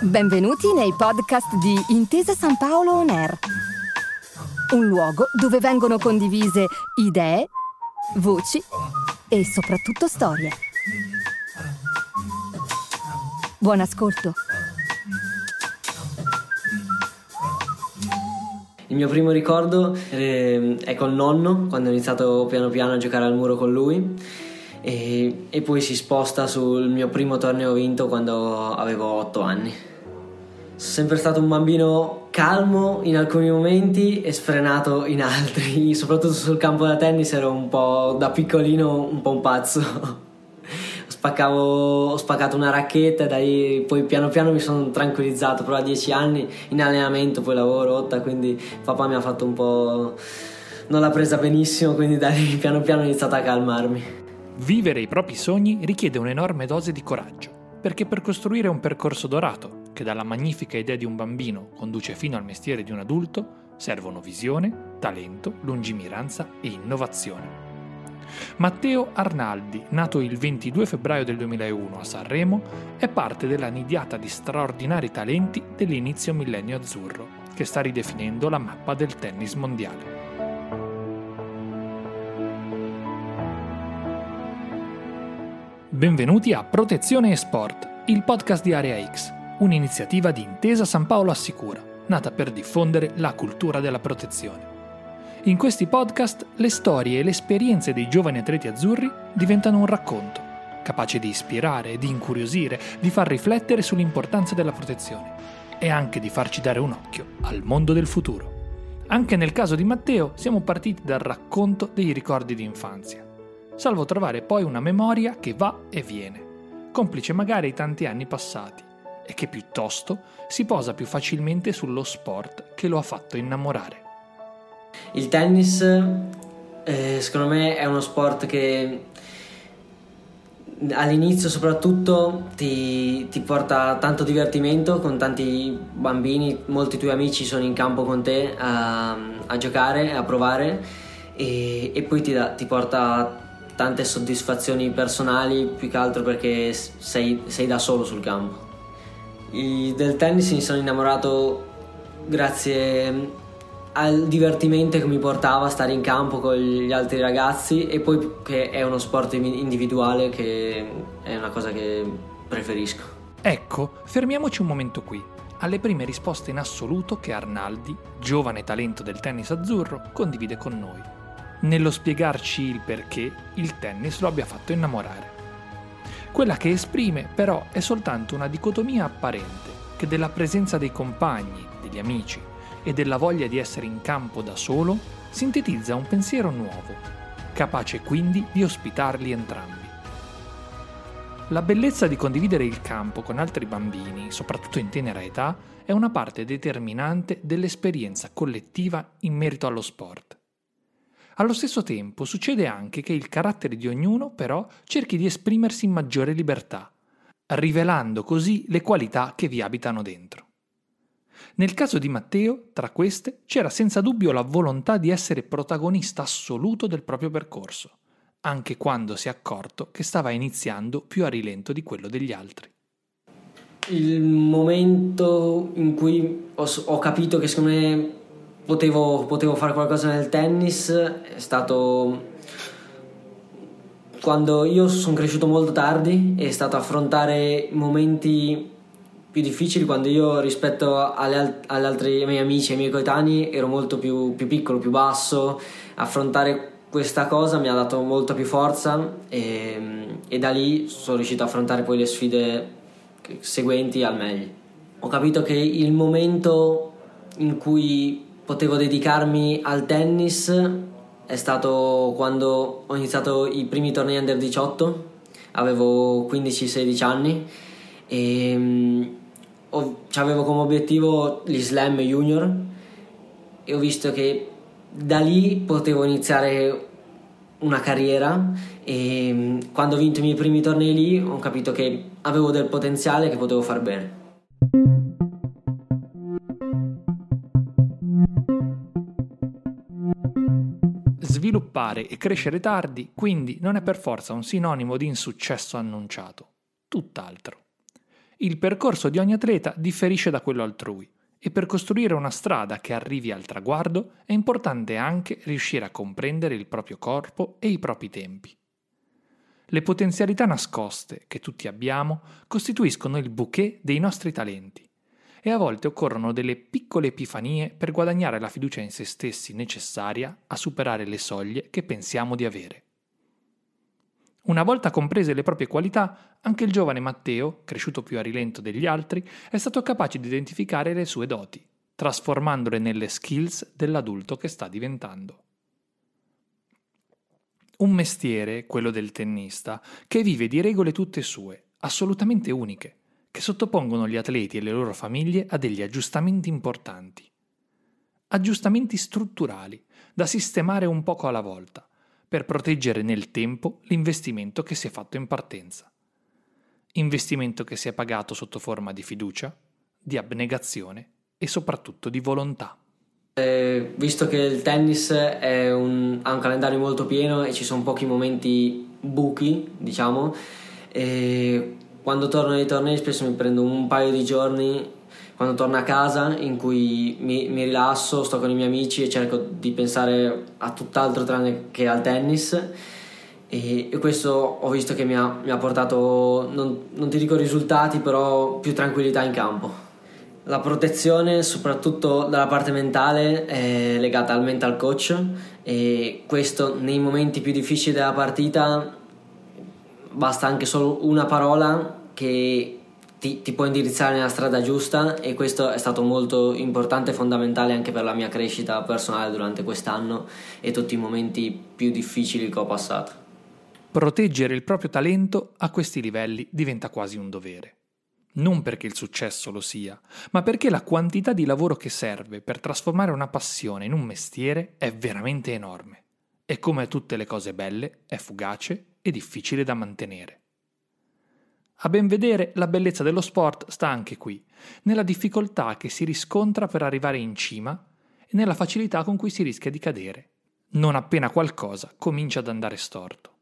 Benvenuti nei podcast di Intesa San Paolo On Air, un luogo dove vengono condivise idee, voci e soprattutto storie. Buon ascolto. Il mio primo ricordo eh, è col nonno, quando ho iniziato piano piano a giocare al muro con lui e, e poi si sposta sul mio primo torneo vinto quando avevo 8 anni. Sono sempre stato un bambino calmo in alcuni momenti e sfrenato in altri, soprattutto sul campo da tennis ero un po' da piccolino un po' un pazzo. Spaccavo, ho spaccato una racchetta da lì poi piano piano mi sono tranquillizzato, però a 10 anni in allenamento, poi lavoro rotta, quindi papà mi ha fatto un po'... non l'ha presa benissimo, quindi da lì piano piano ho iniziato a calmarmi. Vivere i propri sogni richiede un'enorme dose di coraggio, perché per costruire un percorso dorato, che dalla magnifica idea di un bambino conduce fino al mestiere di un adulto, servono visione, talento, lungimiranza e innovazione. Matteo Arnaldi, nato il 22 febbraio del 2001 a Sanremo, è parte della nidiata di straordinari talenti dell'inizio millennio azzurro, che sta ridefinendo la mappa del tennis mondiale. Benvenuti a Protezione e Sport, il podcast di Area X, un'iniziativa di Intesa San Paolo Assicura, nata per diffondere la cultura della protezione. In questi podcast le storie e le esperienze dei giovani atleti azzurri diventano un racconto, capace di ispirare, di incuriosire, di far riflettere sull'importanza della protezione e anche di farci dare un occhio al mondo del futuro. Anche nel caso di Matteo siamo partiti dal racconto dei ricordi di infanzia, salvo trovare poi una memoria che va e viene, complice magari ai tanti anni passati e che piuttosto si posa più facilmente sullo sport che lo ha fatto innamorare. Il tennis, eh, secondo me, è uno sport che all'inizio soprattutto ti, ti, porta tanto divertimento con tanti bambini, molti tuoi amici sono in campo con te a, a giocare, a provare e, e poi ti, da, ti, porta tante soddisfazioni personali più che altro perché sei, sei da solo sul campo. I, del tennis mi sono innamorato grazie al divertimento che mi portava a stare in campo con gli altri ragazzi e poi che è uno sport individuale che è una cosa che preferisco. Ecco, fermiamoci un momento qui, alle prime risposte in assoluto che Arnaldi, giovane talento del tennis azzurro, condivide con noi, nello spiegarci il perché il tennis lo abbia fatto innamorare. Quella che esprime però è soltanto una dicotomia apparente che della presenza dei compagni, degli amici, e della voglia di essere in campo da solo, sintetizza un pensiero nuovo, capace quindi di ospitarli entrambi. La bellezza di condividere il campo con altri bambini, soprattutto in tenera età, è una parte determinante dell'esperienza collettiva in merito allo sport. Allo stesso tempo succede anche che il carattere di ognuno però cerchi di esprimersi in maggiore libertà, rivelando così le qualità che vi abitano dentro. Nel caso di Matteo, tra queste, c'era senza dubbio la volontà di essere protagonista assoluto del proprio percorso, anche quando si è accorto che stava iniziando più a rilento di quello degli altri. Il momento in cui ho, ho capito che secondo me potevo, potevo fare qualcosa nel tennis è stato quando io sono cresciuto molto tardi è stato affrontare momenti più difficili quando io rispetto alle, altri miei amici e ai miei coetanei ero molto più, più, piccolo, più basso. Affrontare questa cosa mi ha dato molta più forza e, e da lì sono riuscito a affrontare poi le sfide seguenti al meglio. Ho capito che il momento in cui potevo dedicarmi al tennis è stato quando ho iniziato i primi tornei under 18, avevo 15-16 anni e avevo come obiettivo gli slam junior e ho visto che da lì potevo iniziare una carriera e mm, quando ho vinto i miei primi tornei lì ho capito che avevo del potenziale che potevo far bene. Sviluppare e crescere tardi, quindi, non è per forza un sinonimo di insuccesso annunciato. Tutt'altro. Il percorso di ogni atleta differisce da quello altrui e per costruire una strada che arrivi al traguardo è importante anche riuscire a comprendere il proprio corpo e i propri tempi. Le potenzialità nascoste che tutti abbiamo costituiscono il bouquet dei nostri talenti e a volte occorrono delle piccole epifanie per guadagnare la fiducia in se stessi necessaria a superare le soglie che pensiamo di avere. Una volta comprese le proprie qualità, anche il giovane Matteo, cresciuto più a rilento degli altri, è stato capace di identificare le sue doti, trasformandole nelle skills dell'adulto che sta diventando. Un mestiere, quello del tennista, che vive di regole tutte sue, assolutamente uniche, che sottopongono gli atleti e le loro famiglie a degli aggiustamenti importanti. Aggiustamenti strutturali, da sistemare un poco alla volta, per proteggere nel tempo l'investimento che si è fatto in partenza. Investimento che si è pagato sotto forma di fiducia, di abnegazione e soprattutto di volontà. Eh, visto che il tennis un, ha un calendario molto pieno e ci sono pochi momenti buchi, diciamo, e quando torno ai tornei spesso mi prendo un paio di giorni quando torno a casa in cui mi, mi, rilasso, sto con i miei amici e cerco di pensare a tutt'altro tranne che al tennis e, e questo ho visto che mi ha, mi ha portato, non, non ti dico risultati, però più tranquillità in campo. La protezione, soprattutto dalla parte mentale, è legata al mental coach e questo nei momenti più difficili della partita basta anche solo una parola che ti, ti, può indirizzare nella strada giusta e questo è stato molto importante e fondamentale anche per la mia crescita personale durante quest'anno e tutti i momenti più difficili che ho passato. Proteggere il proprio talento a questi livelli diventa quasi un dovere. Non perché il successo lo sia, ma perché la quantità di lavoro che serve per trasformare una passione in un mestiere è veramente enorme. E come tutte le cose belle, è fugace e difficile da mantenere. A ben vedere, la bellezza dello sport sta anche qui, nella difficoltà che si riscontra per arrivare in cima e nella facilità con cui si rischia di cadere, non appena qualcosa comincia ad andare storto.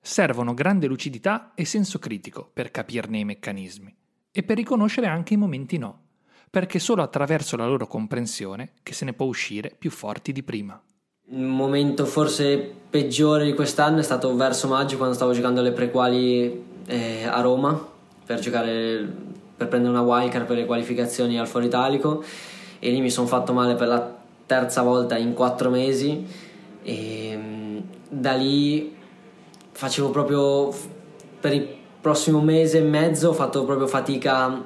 Servono grande lucidità e senso critico per capirne i meccanismi e per riconoscere anche i momenti no, perché solo attraverso la loro comprensione che se ne può uscire più forti di prima. Il momento forse peggiore di quest'anno è stato verso maggio quando stavo giocando le prequali eh, a Roma per giocare per prendere una wildcard per le qualificazioni al Foro Italico. E lì mi sono fatto male per la terza volta in quattro mesi. E mm, da lì facevo proprio per il prossimo mese e mezzo ho fatto proprio fatica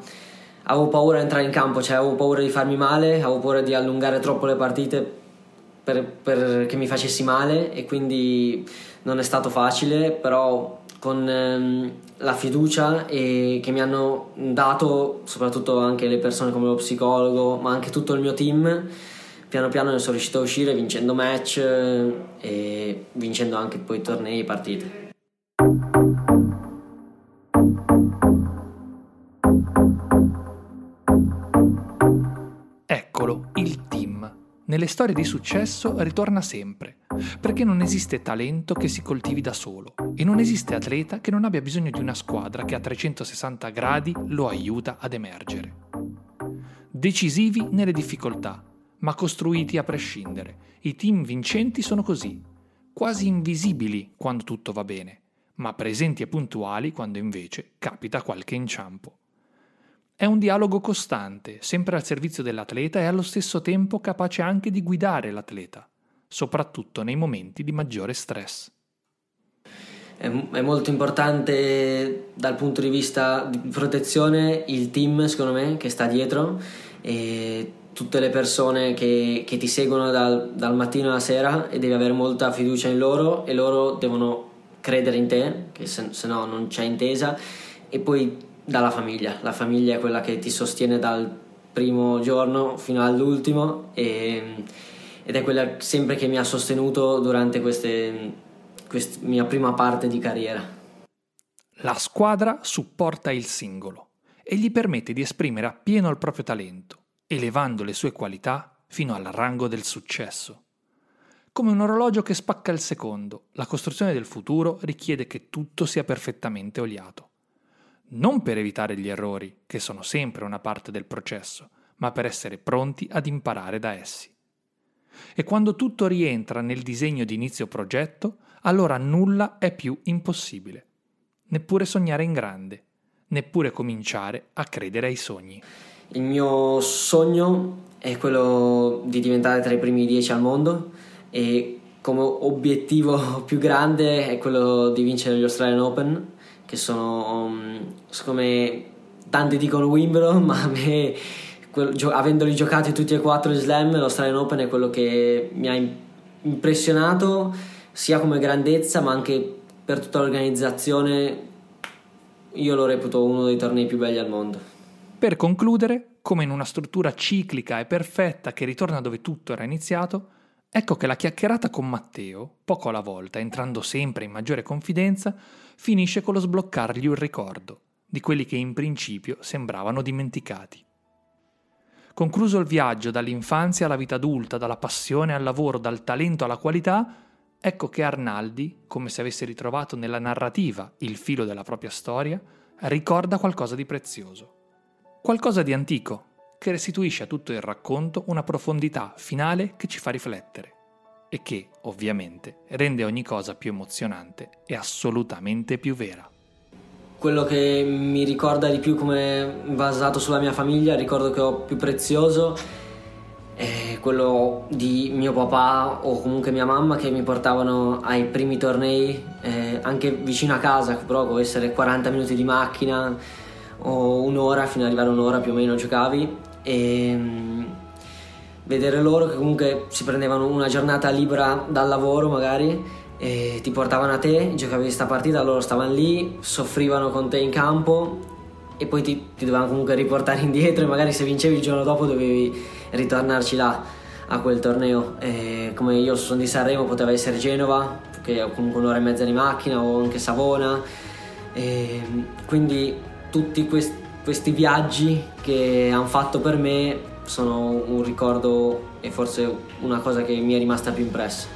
avevo paura di entrare in campo cioè avevo paura di farmi male avevo paura di allungare troppo le partite per, per che mi facessi male e quindi non è stato facile, però con ehm, la fiducia e che mi hanno dato soprattutto anche le persone come lo psicologo, ma anche tutto il mio team, piano piano ne sono riuscito a uscire vincendo match eh, e vincendo anche poi tornei e partite. Nelle storie di successo ritorna sempre, perché non esiste talento che si coltivi da solo e non esiste atleta che non abbia bisogno di una squadra che a 360 gradi lo aiuta ad emergere. Decisivi nelle difficoltà, ma costruiti a prescindere. I team vincenti sono così, quasi invisibili quando tutto va bene, ma presenti e puntuali quando invece capita qualche inciampo. È un dialogo costante, sempre al servizio dell'atleta e allo stesso tempo capace anche di guidare l'atleta, soprattutto nei momenti di maggiore stress. È, è molto importante dal punto di vista di protezione il team, secondo me, che sta dietro e tutte le persone che, che ti seguono dal, dal mattino alla sera e devi avere molta fiducia in loro e loro devono credere in te, che se, se no non c'è intesa e poi dalla famiglia. La famiglia è quella che ti sostiene dal primo giorno fino all'ultimo e, ed è quella sempre che mi ha sostenuto durante questa mia prima parte di carriera. La squadra supporta il singolo e gli permette di esprimere appieno il proprio talento, elevando le sue qualità fino al rango del successo. come un orologio che spacca il secondo. La costruzione del futuro richiede che tutto sia perfettamente oliato. Non per evitare gli errori, che sono sempre una parte del processo, ma per essere pronti ad imparare da essi. E quando tutto rientra nel disegno di inizio progetto, allora nulla è più impossibile. Neppure sognare in grande, neppure cominciare a credere ai sogni. Il mio sogno è quello di diventare tra i primi dieci al mondo e come obiettivo più grande è quello di vincere gli Australian Open che sono um, come tanti dicono Wimbledon ma a me quello, avendoli giocati tutti e quattro gli slam l'Australian Open è quello che mi ha impressionato sia come grandezza ma anche per tutta l'organizzazione io lo reputo uno dei tornei più belli al mondo. Per concludere come in una struttura ciclica e perfetta che ritorna dove tutto era iniziato Ecco che la chiacchierata con Matteo, poco alla volta, entrando sempre in maggiore confidenza, finisce con lo sbloccargli un ricordo di quelli che in principio sembravano dimenticati. Concluso il viaggio dall'infanzia alla vita adulta, dalla passione al lavoro, dal talento alla qualità, ecco che Arnaldi, come se avesse ritrovato nella narrativa il filo della propria storia, ricorda qualcosa di prezioso. Qualcosa di antico, che restituisce a tutto il racconto una profondità finale che ci fa riflettere e che, ovviamente, rende ogni cosa più emozionante e assolutamente più vera. Quello che mi ricorda di più come basato sulla mia famiglia, il ricordo che ho più prezioso è quello di mio papà o comunque mia mamma che mi portavano ai primi tornei eh, anche vicino a casa, però può essere 40 minuti di macchina o un'ora fino ad arrivare un'ora più o meno giocavi e um, vedere loro che comunque si prendevano una giornata libera dal lavoro magari e ti portavano a te, giocavi questa partita, loro stavano lì, soffrivano con te in campo e poi ti, ti dovevano comunque riportare indietro e magari se vincevi il giorno dopo dovevi ritornarci là a quel torneo. E come io sono di Sanremo poteva essere Genova, che ho comunque un'ora e mezza di macchina o anche Savona. E quindi tutti questi questi viaggi che hanno fatto per me sono un ricordo e forse una cosa che mi è rimasta più impressa.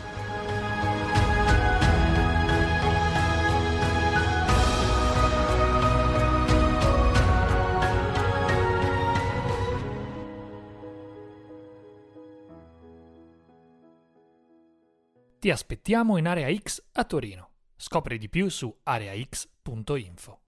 Ti aspettiamo in Area X a Torino. Scopri di più su areax.info.